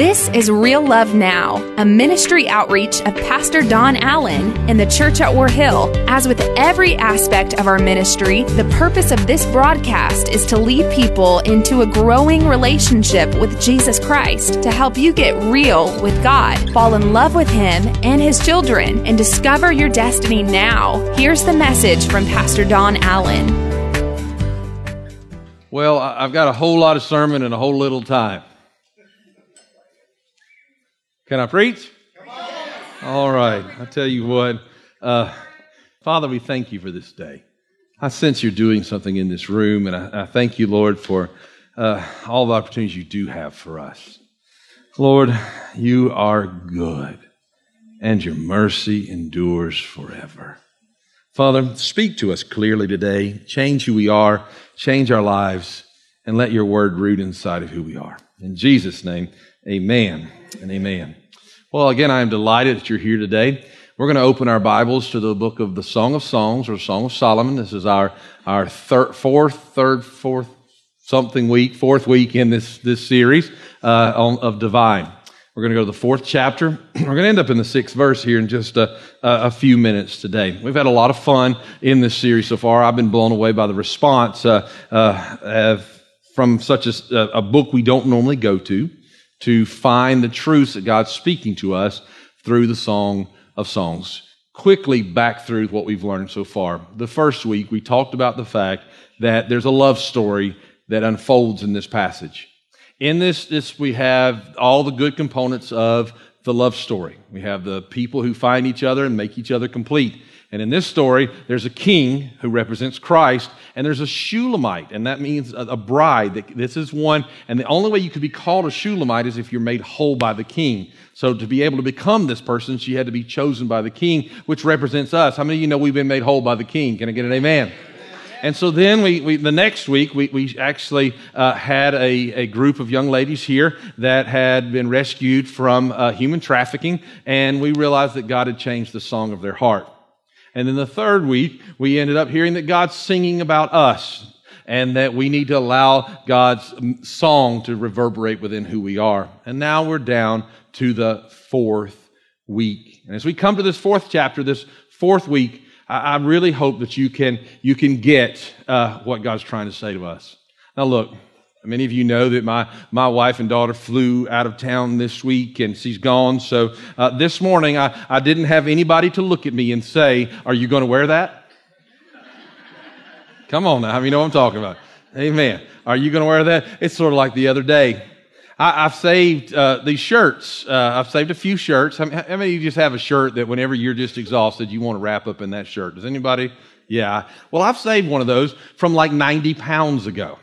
This is Real Love Now, a ministry outreach of Pastor Don Allen in the church at War Hill. As with every aspect of our ministry, the purpose of this broadcast is to lead people into a growing relationship with Jesus Christ to help you get real with God, fall in love with Him and His children, and discover your destiny now. Here's the message from Pastor Don Allen. Well, I've got a whole lot of sermon and a whole little time. Can I preach? All right. I tell you what, uh, Father, we thank you for this day. I sense you're doing something in this room, and I, I thank you, Lord, for uh, all the opportunities you do have for us. Lord, you are good, and your mercy endures forever. Father, speak to us clearly today. Change who we are, change our lives, and let your word root inside of who we are. In Jesus' name, amen and amen. Well, again, I am delighted that you're here today. We're going to open our Bibles to the book of the Song of Songs or Song of Solomon. This is our, our third, fourth, third, fourth, something week, fourth week in this, this series uh, on, of Divine. We're going to go to the fourth chapter. We're going to end up in the sixth verse here in just a, a, few minutes today. We've had a lot of fun in this series so far. I've been blown away by the response uh, uh, from such a, a book we don't normally go to to find the truths that God's speaking to us through the Song of Songs. Quickly back through what we've learned so far. The first week, we talked about the fact that there's a love story that unfolds in this passage. In this, this we have all the good components of the love story. We have the people who find each other and make each other complete. And in this story, there's a king who represents Christ, and there's a Shulamite, and that means a, bride. This is one, and the only way you could be called a Shulamite is if you're made whole by the king. So to be able to become this person, she had to be chosen by the king, which represents us. How many of you know we've been made whole by the king? Can I get an amen? And so then we, we, the next week, we, we actually uh, had a, a group of young ladies here that had been rescued from uh, human trafficking, and we realized that God had changed the song of their heart. And then the third week, we ended up hearing that God's singing about us and that we need to allow God's song to reverberate within who we are. And now we're down to the fourth week. And as we come to this fourth chapter, this fourth week, I, really hope that you can, you can get uh, what God's trying to say to us. Now, look, Many of you know that my, my wife and daughter flew out of town this week and she's gone. So uh, this morning I, I didn't have anybody to look at me and say, Are you going to wear that? Come on now. You know what I'm talking about. Amen. Are you going to wear that? It's sort of like the other day. I, have saved uh, these shirts. Uh, I've saved a few shirts. How, how many of you just have a shirt that whenever you're just exhausted, you want to wrap up in that shirt? Does anybody? Yeah. Well, I've saved one of those from like 90 pounds ago.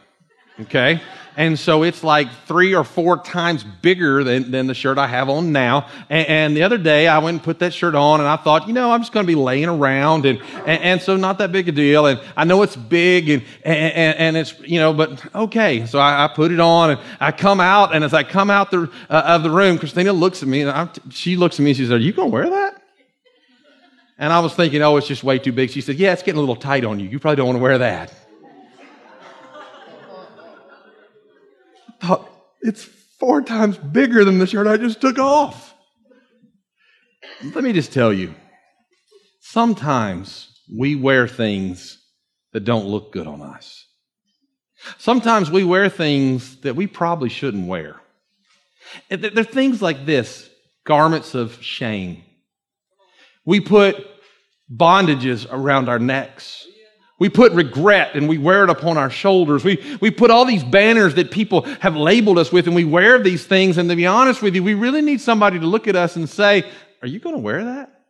Okay? And so it's like three or four times bigger than, than the shirt I have on now. And, and, the other day I went and put that shirt on and I thought, you know, I'm just going to be laying around and, and, and, so not that big a deal. And I know it's big and, and, and it's, you know, but okay. So I, I, put it on and I come out and as I come out the, uh, of the room, Christina looks at me and I'm, she looks at me and she says, are you going to wear that? And I was thinking, oh, it's just way too big. She said, yeah, it's getting a little tight on you. You probably don't want to wear that. Thought, it's four times bigger than the shirt I just took off. Let me just tell you sometimes we wear things that don't look good on us. Sometimes we wear things that we probably shouldn't wear. They're things like this garments of shame. We put bondages around our necks. We put regret and we wear it upon our shoulders. We, we put all these banners that people have labeled us with and we wear these things. And to be honest with you, we really need somebody to look at us and say, Are you going to wear that?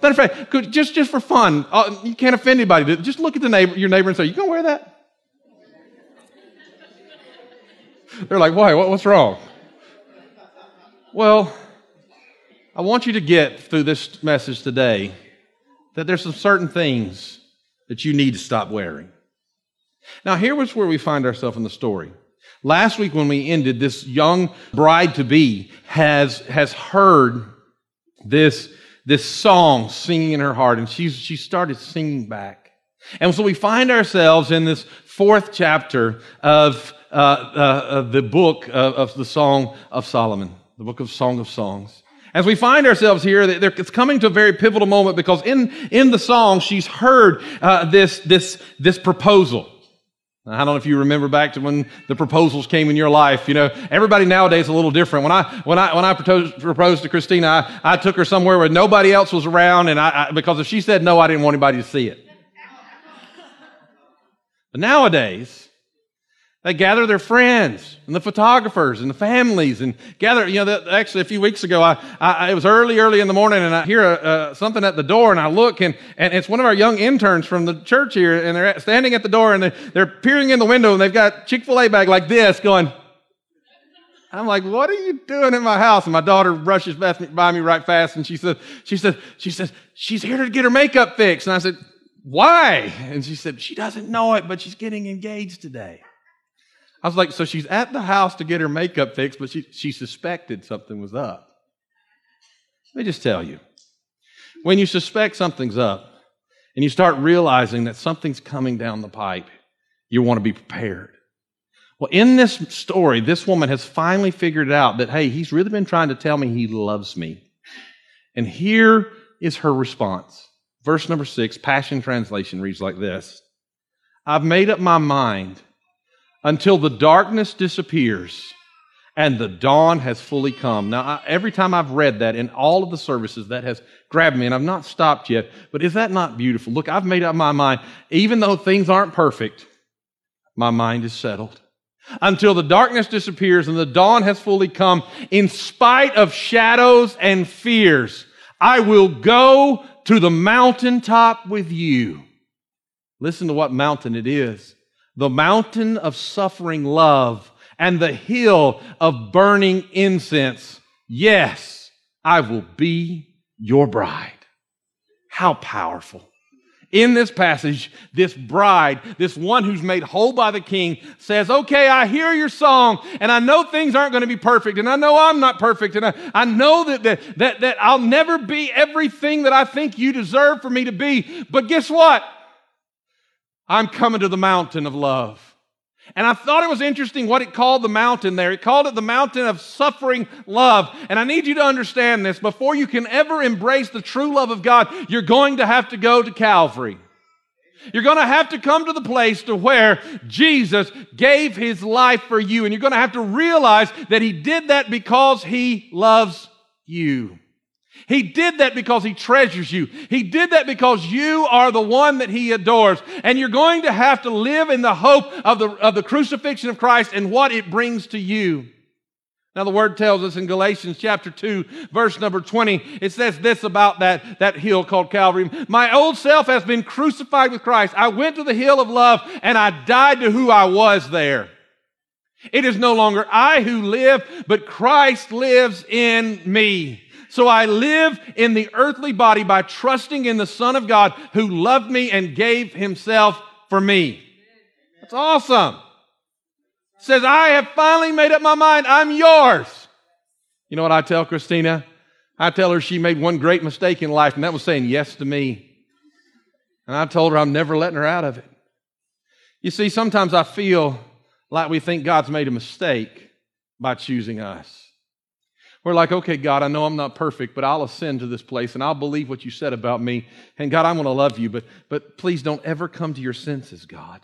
Matter of fact, just, just for fun, uh, you can't offend anybody. Just look at the neighbor, your neighbor and say, You going to wear that? They're like, Why? What, what's wrong? Well, I want you to get through this message today that there's some certain things that you need to stop wearing. Now, here was where we find ourselves in the story. Last week when we ended, this young bride to be has, has heard this, this song singing in her heart, and she's, she started singing back. And so we find ourselves in this fourth chapter of, uh, uh, of the book of, of the Song of Solomon the book of Song of Songs. As we find ourselves here, it's coming to a very pivotal moment because in, in the song, she's heard uh, this, this, this proposal. I don't know if you remember back to when the proposals came in your life. You know, everybody nowadays is a little different. When I when I when I proposed, proposed to Christina, I, I took her somewhere where nobody else was around, and I, I because if she said no, I didn't want anybody to see it. But nowadays, they gather their friends and the photographers and the families and gather. You know, actually, a few weeks ago, I, I, it was early, early in the morning, and I hear a, uh, something at the door, and I look, and, and it's one of our young interns from the church here, and they're standing at the door, and they're, they're peering in the window, and they've got Chick Fil A bag like this, going. I'm like, what are you doing in my house? And my daughter rushes by me right fast, and she said, she said, she says, she's here to get her makeup fixed. And I said, why? And she said, she doesn't know it, but she's getting engaged today. I was like, so she's at the house to get her makeup fixed, but she, she suspected something was up. Let me just tell you when you suspect something's up and you start realizing that something's coming down the pipe, you want to be prepared. Well, in this story, this woman has finally figured out that, hey, he's really been trying to tell me he loves me. And here is her response. Verse number six, Passion Translation reads like this I've made up my mind until the darkness disappears and the dawn has fully come. Now, I, every time I've read that in all of the services, that has grabbed me, and I've not stopped yet. But is that not beautiful? Look, I've made up my mind. Even though things aren't perfect, my mind is settled. Until the darkness disappears and the dawn has fully come, in spite of shadows and fears, I will go to the mountaintop with you. Listen to what mountain it is the mountain of suffering love and the hill of burning incense. Yes, I will be your bride. How powerful. In this passage, this bride, this one who's made whole by the king, says, Okay, I hear your song, and I know things aren't going to be perfect, and I know I'm not perfect, and I, I know that, that, that, that I'll never be everything that I think you deserve for me to be. But guess what? I'm coming to the mountain of love. And I thought it was interesting what it called the mountain there. It called it the mountain of suffering love. And I need you to understand this. Before you can ever embrace the true love of God, you're going to have to go to Calvary. You're going to have to come to the place to where Jesus gave his life for you. And you're going to have to realize that he did that because he loves you. He did that because He treasures you. He did that because you are the one that He adores. And you're going to have to live in the hope of the, of the crucifixion of Christ and what it brings to you. Now, the word tells us in Galatians chapter 2, verse number 20, it says this about that, that hill called Calvary. My old self has been crucified with Christ. I went to the hill of love and I died to who I was there. It is no longer I who live, but Christ lives in me. So I live in the earthly body by trusting in the Son of God who loved me and gave himself for me. That's awesome. Says, I have finally made up my mind. I'm yours. You know what I tell Christina? I tell her she made one great mistake in life, and that was saying yes to me. And I told her I'm never letting her out of it. You see, sometimes I feel like we think God's made a mistake by choosing us. We're like, okay, God, I know I'm not perfect, but I'll ascend to this place and I'll believe what you said about me. And God, I'm going to love you, but, but please don't ever come to your senses, God.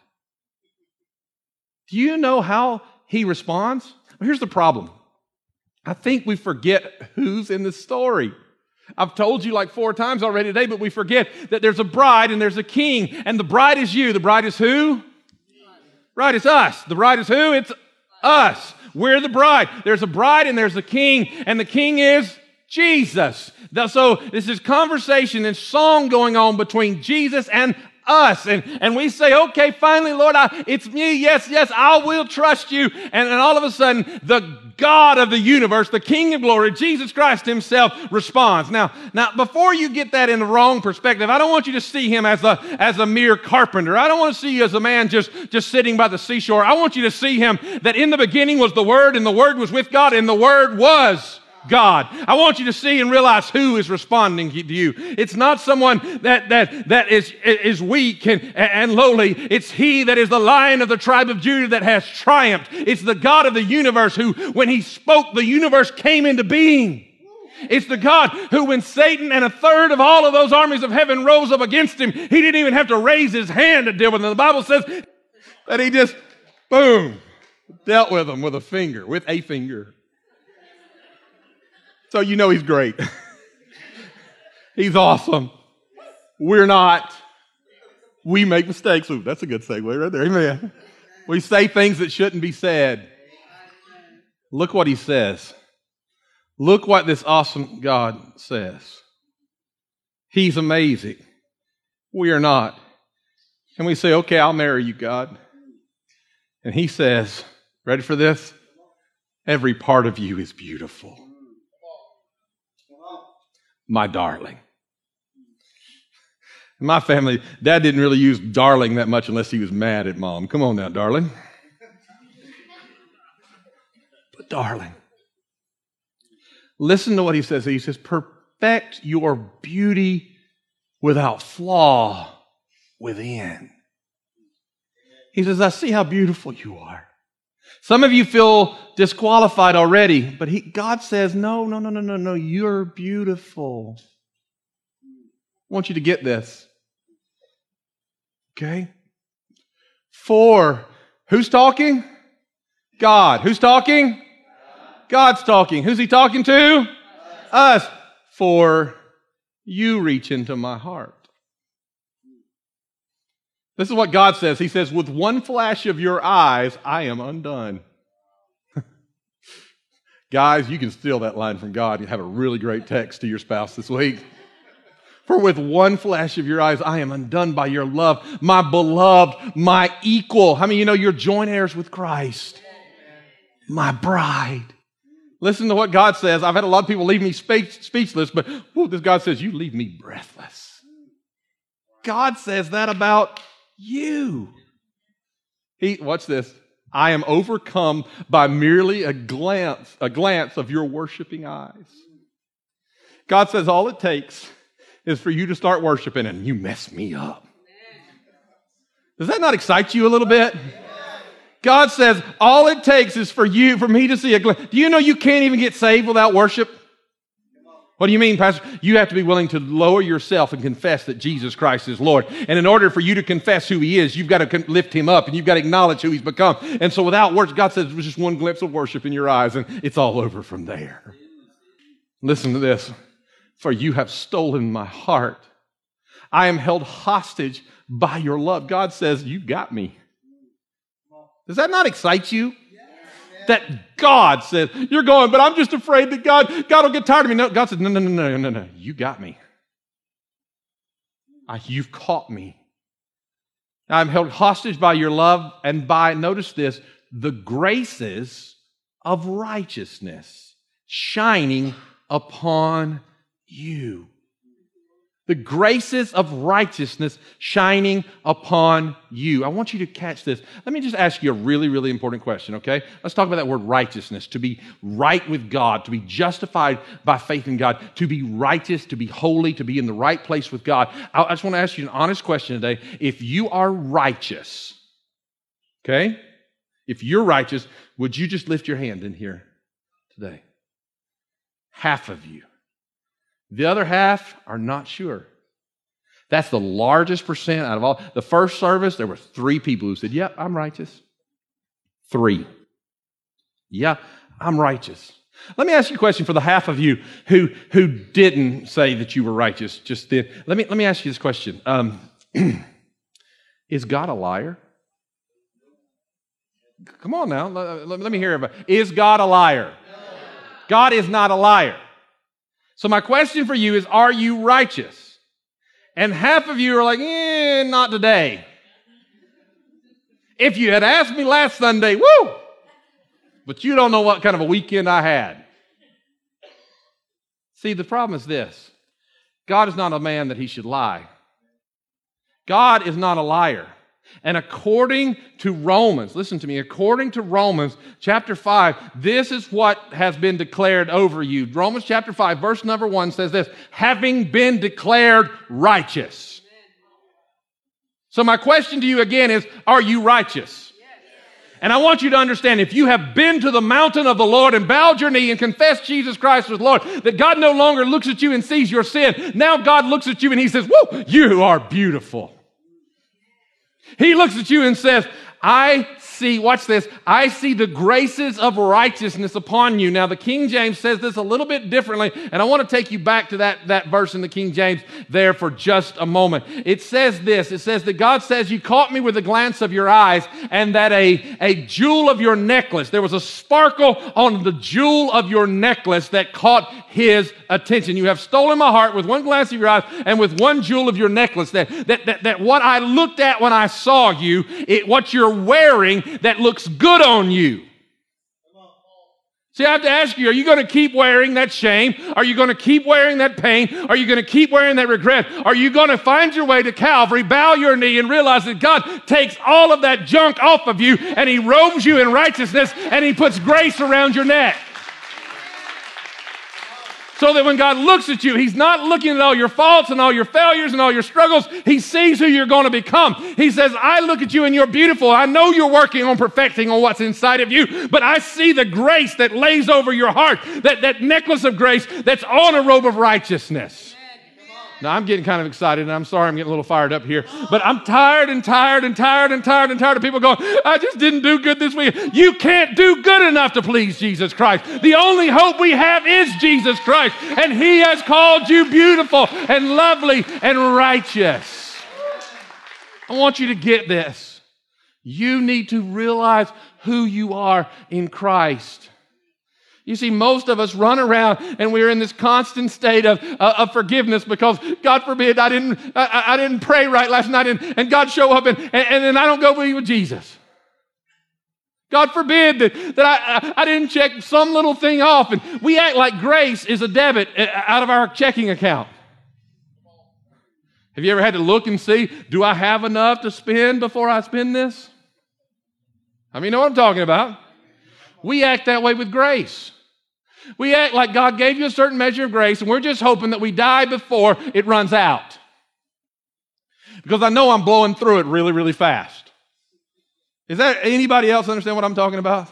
Do you know how he responds? Here's the problem. I think we forget who's in the story. I've told you like four times already today, but we forget that there's a bride and there's a king, and the bride is you. The bride is who? Right, it's us. The bride is who? It's us. We're the bride. There's a bride and there's a king, and the king is Jesus. So this is conversation and song going on between Jesus and us. And, and we say, okay, finally, Lord, I, it's me. Yes, yes, I will trust you. And then all of a sudden, the God of the universe, the King of glory, Jesus Christ himself responds. Now, now, before you get that in the wrong perspective, I don't want you to see him as a, as a mere carpenter. I don't want to see you as a man just, just sitting by the seashore. I want you to see him that in the beginning was the Word and the Word was with God and the Word was God. I want you to see and realize who is responding to you. It's not someone that, that, that is, is weak and, and lowly. It's he that is the lion of the tribe of Judah that has triumphed. It's the God of the universe who, when he spoke, the universe came into being. It's the God who, when Satan and a third of all of those armies of heaven rose up against him, he didn't even have to raise his hand to deal with them. The Bible says that he just, boom, dealt with them with a finger, with a finger. So you know he's great. he's awesome. We're not. We make mistakes. Ooh, that's a good segue right there. Amen. We say things that shouldn't be said. Look what he says. Look what this awesome God says. He's amazing. We are not. And we say, okay, I'll marry you, God. And he says, ready for this? Every part of you is beautiful. My darling. In my family, dad didn't really use darling that much unless he was mad at mom. Come on now, darling. But darling. Listen to what he says. He says, perfect your beauty without flaw within. He says, I see how beautiful you are. Some of you feel disqualified already, but he, God says, no, no, no, no, no, no, you're beautiful. I want you to get this. Okay? Four. Who's talking? God. Who's talking? God's talking. Who's he talking to? Us. For you reach into my heart. This is what God says. He says, With one flash of your eyes, I am undone. Guys, you can steal that line from God and have a really great text to your spouse this week. For with one flash of your eyes, I am undone by your love, my beloved, my equal. How many you know you're joint heirs with Christ? My bride. Listen to what God says. I've had a lot of people leave me speech, speechless, but whew, this God says, You leave me breathless. God says that about you. He, watch this. I am overcome by merely a glance, a glance of your worshiping eyes. God says all it takes is for you to start worshiping and you mess me up. Does that not excite you a little bit? God says all it takes is for you, for me to see a glimpse. Do you know you can't even get saved without worship? What do you mean, Pastor? You have to be willing to lower yourself and confess that Jesus Christ is Lord. And in order for you to confess who He is, you've got to lift Him up and you've got to acknowledge who He's become. And so without words, God says there's just one glimpse of worship in your eyes and it's all over from there. Listen to this. For you have stolen my heart. I am held hostage by your love. God says, You got me. Does that not excite you? That God says, you're going, but I'm just afraid that God, God will get tired of me. No, God says, no, no, no, no, no, no. You got me. I, you've caught me. I'm held hostage by your love and by, notice this, the graces of righteousness shining upon you the graces of righteousness shining upon you. I want you to catch this. Let me just ask you a really, really important question, okay? Let's talk about that word righteousness to be right with God, to be justified by faith in God, to be righteous, to be holy, to be in the right place with God. I just want to ask you an honest question today. If you are righteous, okay? If you're righteous, would you just lift your hand in here today? Half of you. The other half are not sure. That's the largest percent out of all. The first service, there were three people who said, Yep, I'm righteous. Three. Yeah, I'm righteous. Let me ask you a question for the half of you who, who didn't say that you were righteous just then. Let me, let me ask you this question um, Is God a liar? Come on now, let, let, let me hear it. Is God a liar? God is not a liar. So, my question for you is Are you righteous? And half of you are like, eh, not today. If you had asked me last Sunday, woo! But you don't know what kind of a weekend I had. See, the problem is this God is not a man that he should lie. God is not a liar. And according to Romans, listen to me, according to Romans chapter 5, this is what has been declared over you. Romans chapter 5, verse number 1 says this having been declared righteous. So, my question to you again is Are you righteous? And I want you to understand if you have been to the mountain of the Lord and bowed your knee and confessed Jesus Christ as Lord, that God no longer looks at you and sees your sin. Now God looks at you and He says, Whoa, you are beautiful. He looks at you and says, I see, watch this, I see the graces of righteousness upon you. Now, the King James says this a little bit differently, and I want to take you back to that, that verse in the King James there for just a moment. It says this it says that God says, You caught me with a glance of your eyes, and that a, a jewel of your necklace, there was a sparkle on the jewel of your necklace that caught his attention. You have stolen my heart with one glance of your eyes and with one jewel of your necklace. That, that, that, that what I looked at when I saw you, it, what you're wearing that looks good on you. See, I have to ask you, are you going to keep wearing that shame? Are you going to keep wearing that pain? Are you going to keep wearing that regret? Are you going to find your way to Calvary, bow your knee, and realize that God takes all of that junk off of you and He robes you in righteousness and He puts grace around your neck? So that when God looks at you, He's not looking at all your faults and all your failures and all your struggles. He sees who you're going to become. He says, I look at you and you're beautiful. I know you're working on perfecting on what's inside of you, but I see the grace that lays over your heart, that, that necklace of grace that's on a robe of righteousness. Now, I'm getting kind of excited, and I'm sorry I'm getting a little fired up here, but I'm tired and tired and tired and tired and tired of people going, I just didn't do good this week. You can't do good enough to please Jesus Christ. The only hope we have is Jesus Christ, and He has called you beautiful and lovely and righteous. I want you to get this. You need to realize who you are in Christ. You see, most of us run around and we're in this constant state of, uh, of forgiveness because, God forbid, I didn't, I, I, didn't pray right last night and, and God show up and, and, and then I don't go be with Jesus. God forbid that, that I, I didn't check some little thing off. And we act like grace is a debit uh, out of our checking account. Have you ever had to look and see, do I have enough to spend before I spend this? I mean, you know what I'm talking about. We act that way with grace. We act like God gave you a certain measure of grace, and we're just hoping that we die before it runs out. Because I know I'm blowing through it really, really fast. Is that anybody else understand what I'm talking about?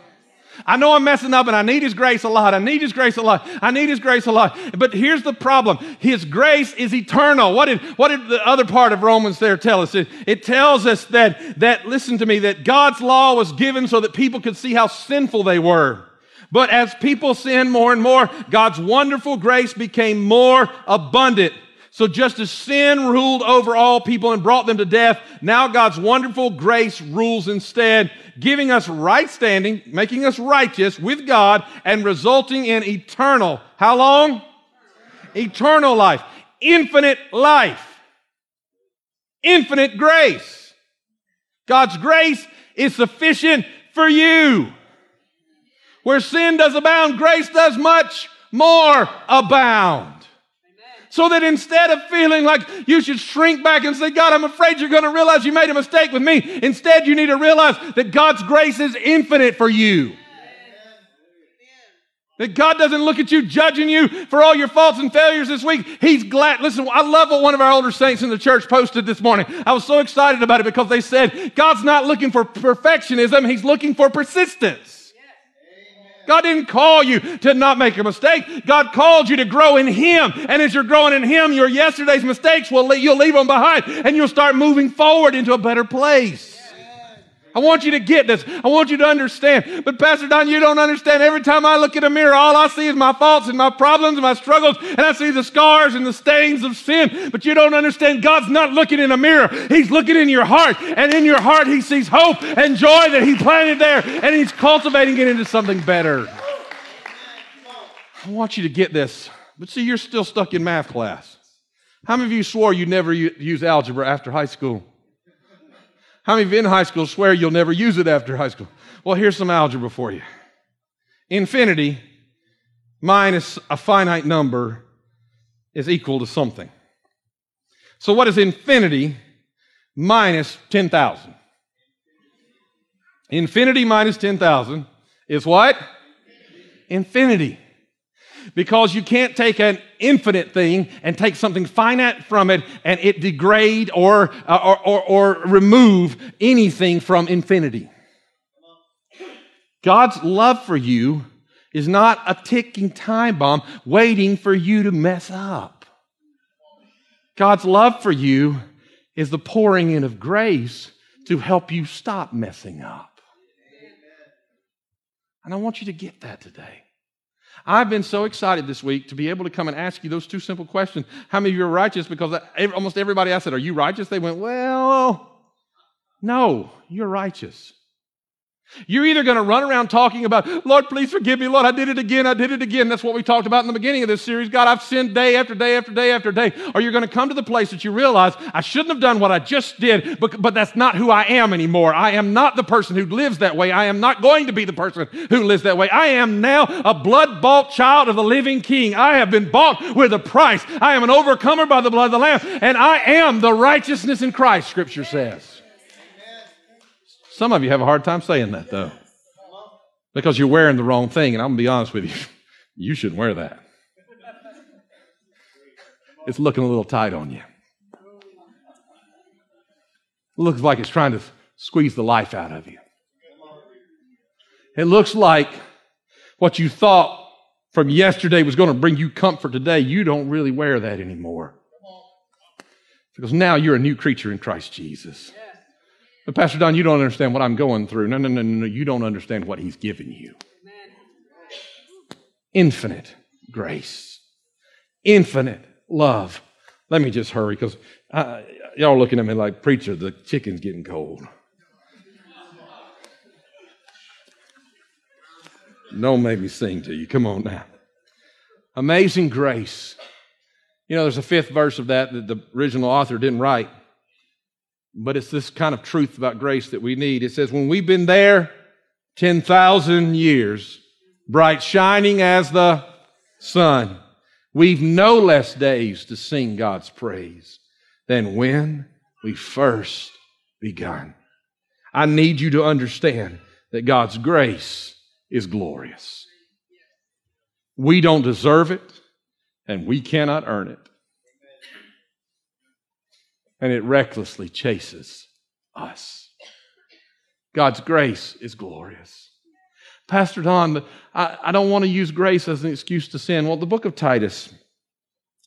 I know I'm messing up and I need His grace a lot. I need His grace a lot. I need His grace a lot. But here's the problem His grace is eternal. What did, what did the other part of Romans there tell us? It, it tells us that, that, listen to me, that God's law was given so that people could see how sinful they were. But as people sin more and more, God's wonderful grace became more abundant. So just as sin ruled over all people and brought them to death, now God's wonderful grace rules instead, giving us right standing, making us righteous with God, and resulting in eternal, how long? Eternal life. Infinite life. Infinite grace. God's grace is sufficient for you. Where sin does abound, grace does much more abound. So that instead of feeling like you should shrink back and say, God, I'm afraid you're going to realize you made a mistake with me, instead you need to realize that God's grace is infinite for you. That God doesn't look at you judging you for all your faults and failures this week. He's glad. Listen, I love what one of our older saints in the church posted this morning. I was so excited about it because they said God's not looking for perfectionism, He's looking for persistence. God didn't call you to not make a mistake. God called you to grow in Him. And as you're growing in Him, your yesterday's mistakes will you'll leave them behind and you'll start moving forward into a better place. I want you to get this. I want you to understand. But Pastor Don, you don't understand. Every time I look in a mirror, all I see is my faults and my problems and my struggles, and I see the scars and the stains of sin. But you don't understand. God's not looking in a mirror. He's looking in your heart. And in your heart, He sees hope and joy that He planted there, and He's cultivating it into something better. I want you to get this. But see, you're still stuck in math class. How many of you swore you'd never use algebra after high school? How many of you in high school swear you'll never use it after high school? Well, here's some algebra for you. Infinity minus a finite number is equal to something. So what is infinity minus 10,000? Infinity minus 10,000 is what? Infinity. Because you can't take an infinite thing and take something finite from it and it degrade or, uh, or, or, or remove anything from infinity. God's love for you is not a ticking time bomb waiting for you to mess up. God's love for you is the pouring in of grace to help you stop messing up. And I want you to get that today. I've been so excited this week to be able to come and ask you those two simple questions. How many of you are righteous? Because almost everybody I said, Are you righteous? They went, Well, no, you're righteous. You're either going to run around talking about, Lord, please forgive me. Lord, I did it again. I did it again. That's what we talked about in the beginning of this series. God, I've sinned day after day after day after day. Or you're going to come to the place that you realize, I shouldn't have done what I just did, but, but that's not who I am anymore. I am not the person who lives that way. I am not going to be the person who lives that way. I am now a blood bought child of the living King. I have been bought with a price. I am an overcomer by the blood of the Lamb, and I am the righteousness in Christ, Scripture says. Some of you have a hard time saying that, though, because you're wearing the wrong thing. And I'm going to be honest with you, you shouldn't wear that. It's looking a little tight on you. It looks like it's trying to squeeze the life out of you. It looks like what you thought from yesterday was going to bring you comfort today, you don't really wear that anymore. Because now you're a new creature in Christ Jesus. But Pastor Don, you don't understand what I'm going through. No, no, no, no, no. You don't understand what He's given you. Infinite grace, infinite love. Let me just hurry because y'all looking at me like preacher. The chicken's getting cold. Don't make me sing to you. Come on now. Amazing grace. You know, there's a fifth verse of that that the original author didn't write. But it's this kind of truth about grace that we need. It says, when we've been there 10,000 years, bright shining as the sun, we've no less days to sing God's praise than when we first begun. I need you to understand that God's grace is glorious. We don't deserve it, and we cannot earn it and it recklessly chases us. God's grace is glorious. Pastor Don, I, I don't want to use grace as an excuse to sin. Well, the book of Titus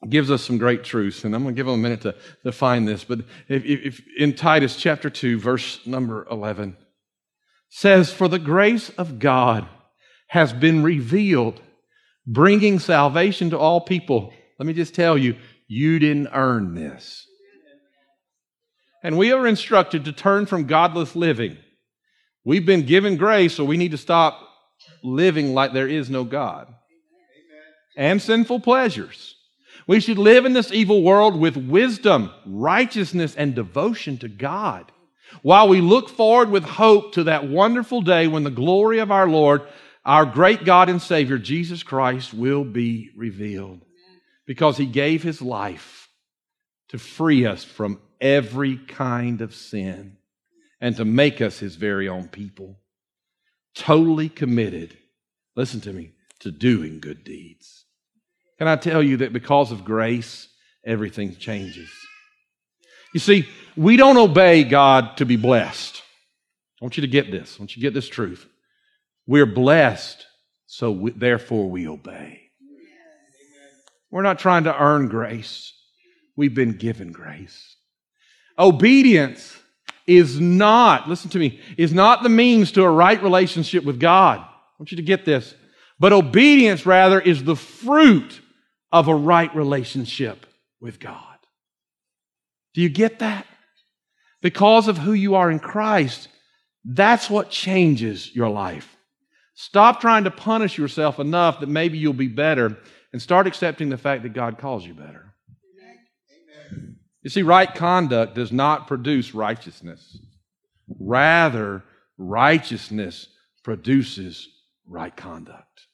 gives us some great truths, and I'm going to give them a minute to, to find this. But if, if, in Titus chapter 2, verse number 11, says, For the grace of God has been revealed, bringing salvation to all people. Let me just tell you, you didn't earn this. And we are instructed to turn from godless living. We've been given grace, so we need to stop living like there is no God. And sinful pleasures. We should live in this evil world with wisdom, righteousness, and devotion to God. While we look forward with hope to that wonderful day when the glory of our Lord, our great God and Savior, Jesus Christ, will be revealed. Because he gave his life to free us from every kind of sin and to make us his very own people. Totally committed, listen to me, to doing good deeds. Can I tell you that because of grace, everything changes? You see, we don't obey God to be blessed. I want you to get this. I want you to get this truth. We're blessed, so we, therefore we obey. We're not trying to earn grace. We've been given grace. Obedience is not, listen to me, is not the means to a right relationship with God. I want you to get this. But obedience, rather, is the fruit of a right relationship with God. Do you get that? Because of who you are in Christ, that's what changes your life. Stop trying to punish yourself enough that maybe you'll be better and start accepting the fact that God calls you better. You see, right conduct does not produce righteousness. Rather, righteousness produces right conduct.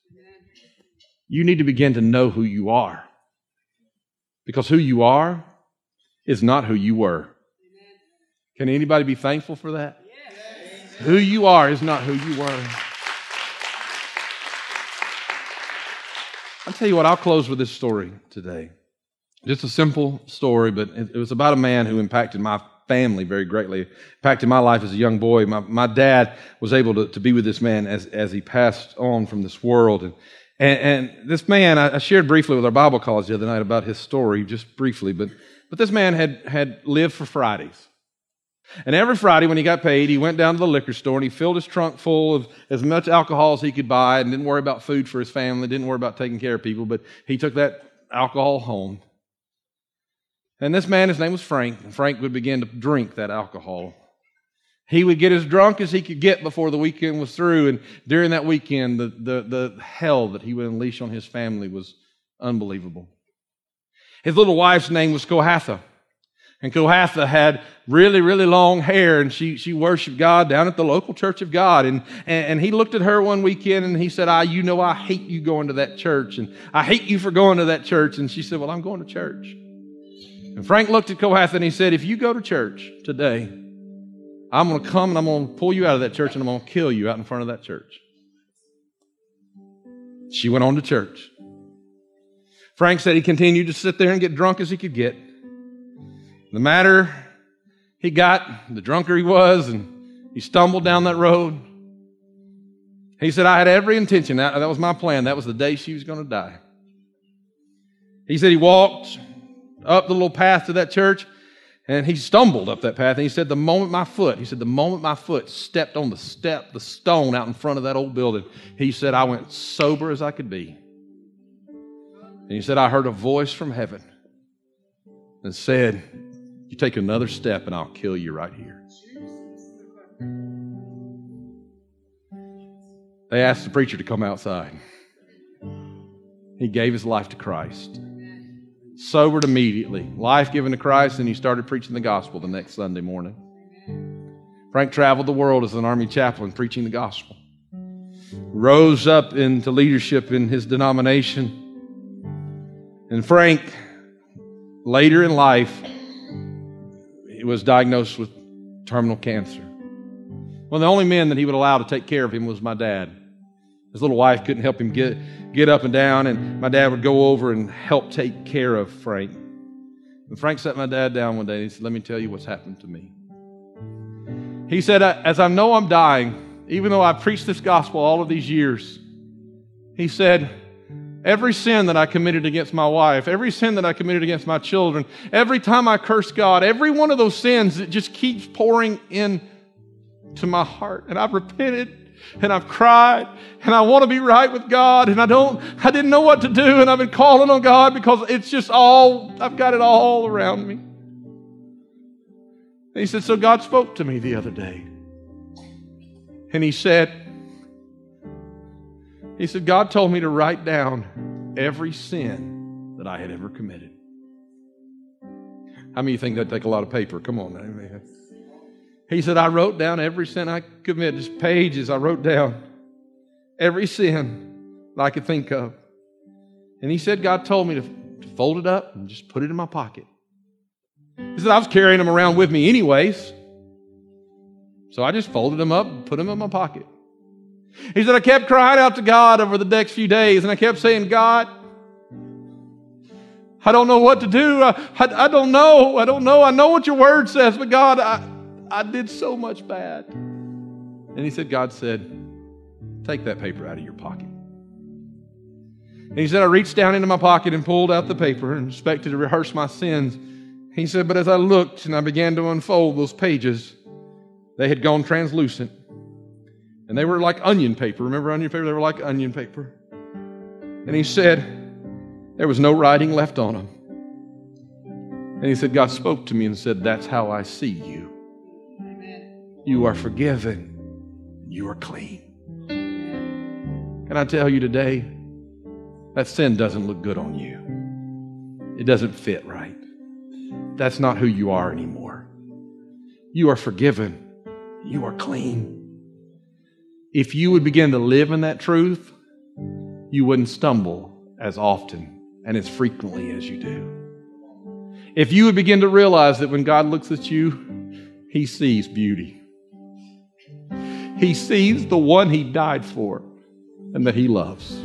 You need to begin to know who you are. Because who you are is not who you were. Can anybody be thankful for that? Who you are is not who you were. I'll tell you what, I'll close with this story today. Just a simple story, but it was about a man who impacted my family very greatly, impacted my life as a young boy. My, my dad was able to, to be with this man as, as he passed on from this world. And, and, and this man, I, I shared briefly with our Bible college the other night about his story, just briefly, but, but this man had, had lived for Fridays. And every Friday when he got paid, he went down to the liquor store and he filled his trunk full of as much alcohol as he could buy and didn't worry about food for his family, didn't worry about taking care of people, but he took that alcohol home. And this man, his name was Frank, and Frank would begin to drink that alcohol. He would get as drunk as he could get before the weekend was through, and during that weekend, the, the, the hell that he would unleash on his family was unbelievable. His little wife's name was Kohatha. And Kohatha had really, really long hair, and she, she worshiped God down at the local church of God. And, and, and, he looked at her one weekend and he said, I, you know, I hate you going to that church, and I hate you for going to that church. And she said, Well, I'm going to church. And Frank looked at Kohatha and he said, If you go to church today, I'm going to come and I'm going to pull you out of that church and I'm going to kill you out in front of that church. She went on to church. Frank said he continued to sit there and get drunk as he could get. The matter he got, the drunker he was, and he stumbled down that road. He said, I had every intention. That, that was my plan. That was the day she was going to die. He said he walked up the little path to that church and he stumbled up that path and he said, The moment my foot, he said, the moment my foot stepped on the step, the stone out in front of that old building, he said, I went sober as I could be. And he said, I heard a voice from heaven and said, you take another step and I'll kill you right here. They asked the preacher to come outside. He gave his life to Christ. Sobered immediately, life given to Christ, and he started preaching the gospel the next Sunday morning. Frank traveled the world as an army chaplain preaching the gospel. Rose up into leadership in his denomination. And Frank, later in life, was diagnosed with terminal cancer. One of the only men that he would allow to take care of him was my dad. His little wife couldn't help him get, get up and down, and my dad would go over and help take care of Frank. And Frank sat my dad down one day and he said, Let me tell you what's happened to me. He said, As I know I'm dying, even though I've preached this gospel all of these years, he said, Every sin that I committed against my wife, every sin that I committed against my children, every time I curse God, every one of those sins, it just keeps pouring in to my heart. And I've repented and I've cried and I want to be right with God and I don't, I didn't know what to do and I've been calling on God because it's just all, I've got it all around me. And he said, So God spoke to me the other day. And he said, he said, God told me to write down every sin that I had ever committed. How many of you think that'd take a lot of paper? Come on. Now. He said, I wrote down every sin I committed, just pages I wrote down. Every sin that I could think of. And he said, God told me to, to fold it up and just put it in my pocket. He said, I was carrying them around with me anyways. So I just folded them up and put them in my pocket. He said, I kept crying out to God over the next few days, and I kept saying, God, I don't know what to do. I, I, I, don't know. I don't know. I know what your word says, but God, I, I did so much bad. And he said, God said, take that paper out of your pocket. And he said, I reached down into my pocket and pulled out the paper and expected to rehearse my sins. He said, but as I looked and I began to unfold those pages, they had gone translucent. And they were like onion paper. Remember onion paper? They were like onion paper. And he said, there was no writing left on them. And he said, God spoke to me and said, That's how I see you. You are forgiven. You are clean. Can I tell you today, that sin doesn't look good on you. It doesn't fit right. That's not who you are anymore. You are forgiven. You are clean. If you would begin to live in that truth, you wouldn't stumble as often and as frequently as you do. If you would begin to realize that when God looks at you, he sees beauty. He sees the one he died for and that he loves.